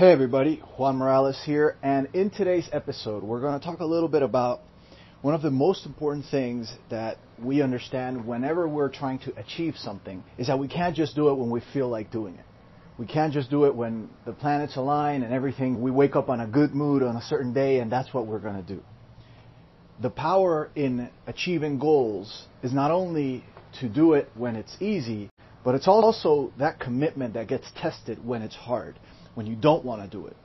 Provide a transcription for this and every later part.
Hey everybody, Juan Morales here, and in today's episode, we're going to talk a little bit about one of the most important things that we understand whenever we're trying to achieve something is that we can't just do it when we feel like doing it. We can't just do it when the planets align and everything. We wake up on a good mood on a certain day and that's what we're going to do. The power in achieving goals is not only to do it when it's easy, but it's also that commitment that gets tested when it's hard, when you don't want to do it,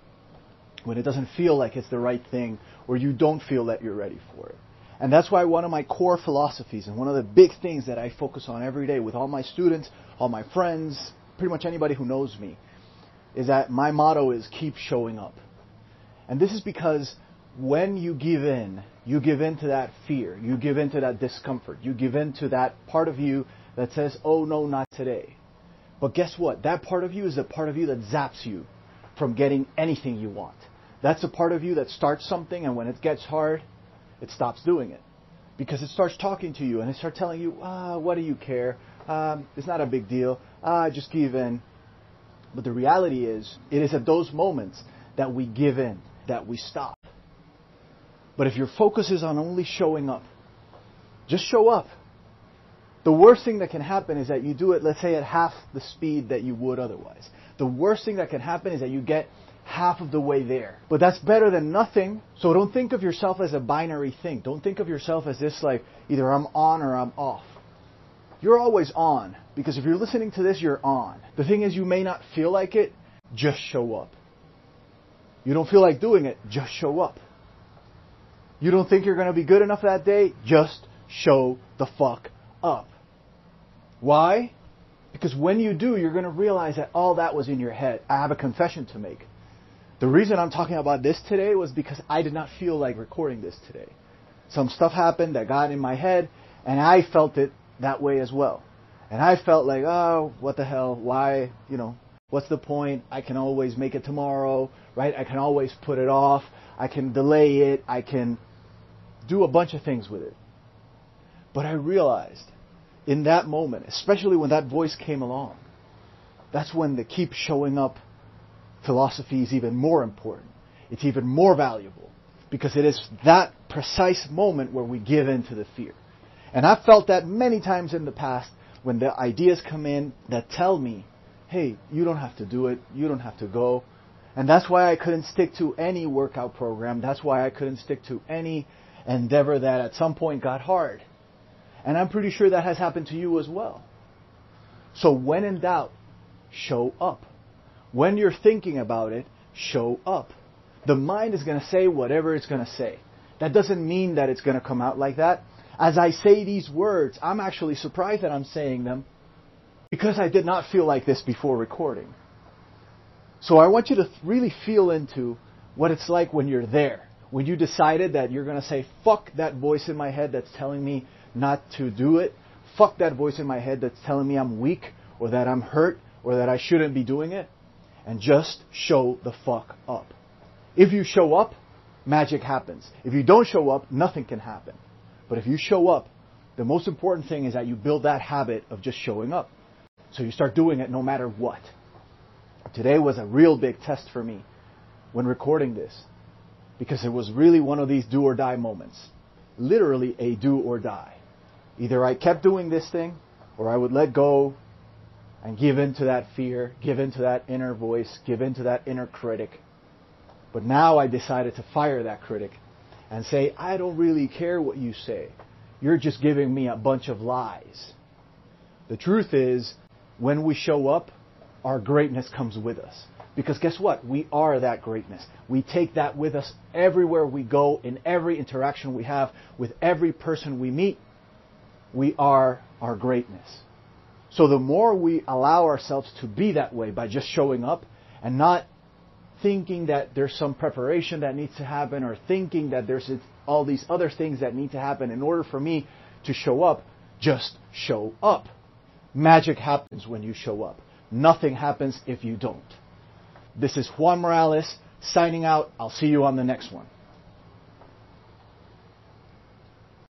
when it doesn't feel like it's the right thing, or you don't feel that you're ready for it. And that's why one of my core philosophies and one of the big things that I focus on every day with all my students, all my friends, pretty much anybody who knows me, is that my motto is keep showing up. And this is because when you give in, you give in to that fear, you give in to that discomfort, you give in to that part of you that says, oh no, not today. But guess what? That part of you is the part of you that zaps you from getting anything you want. That's a part of you that starts something and when it gets hard, it stops doing it. Because it starts talking to you and it starts telling you, ah, what do you care? Um, it's not a big deal. Ah, just give in. But the reality is, it is at those moments that we give in, that we stop. But if your focus is on only showing up, just show up. The worst thing that can happen is that you do it, let's say, at half the speed that you would otherwise. The worst thing that can happen is that you get half of the way there. But that's better than nothing. So don't think of yourself as a binary thing. Don't think of yourself as this like either I'm on or I'm off. You're always on because if you're listening to this, you're on. The thing is, you may not feel like it, just show up. You don't feel like doing it, just show up. You don't think you're going to be good enough that day, just show the fuck up. Why? Because when you do, you're going to realize that all that was in your head. I have a confession to make. The reason I'm talking about this today was because I did not feel like recording this today. Some stuff happened that got in my head, and I felt it that way as well. And I felt like, oh, what the hell? Why? You know, what's the point? I can always make it tomorrow, right? I can always put it off. I can delay it. I can do a bunch of things with it. But I realized in that moment, especially when that voice came along, that's when the keep showing up philosophy is even more important. It's even more valuable because it is that precise moment where we give in to the fear. And I've felt that many times in the past when the ideas come in that tell me, hey, you don't have to do it, you don't have to go. And that's why I couldn't stick to any workout program. That's why I couldn't stick to any endeavor that at some point got hard. And I'm pretty sure that has happened to you as well. So when in doubt, show up. When you're thinking about it, show up. The mind is going to say whatever it's going to say. That doesn't mean that it's going to come out like that. As I say these words, I'm actually surprised that I'm saying them because I did not feel like this before recording. So I want you to really feel into what it's like when you're there. When you decided that you're going to say, fuck that voice in my head that's telling me not to do it. Fuck that voice in my head that's telling me I'm weak or that I'm hurt or that I shouldn't be doing it. And just show the fuck up. If you show up, magic happens. If you don't show up, nothing can happen. But if you show up, the most important thing is that you build that habit of just showing up. So you start doing it no matter what. Today was a real big test for me when recording this because it was really one of these do or die moments. Literally a do or die. Either I kept doing this thing or I would let go and give in to that fear, give in to that inner voice, give in to that inner critic. But now I decided to fire that critic and say, I don't really care what you say. You're just giving me a bunch of lies. The truth is, when we show up, our greatness comes with us. Because guess what? We are that greatness. We take that with us everywhere we go, in every interaction we have, with every person we meet. We are our greatness. So the more we allow ourselves to be that way by just showing up and not thinking that there's some preparation that needs to happen or thinking that there's all these other things that need to happen in order for me to show up, just show up. Magic happens when you show up. Nothing happens if you don't. This is Juan Morales signing out. I'll see you on the next one.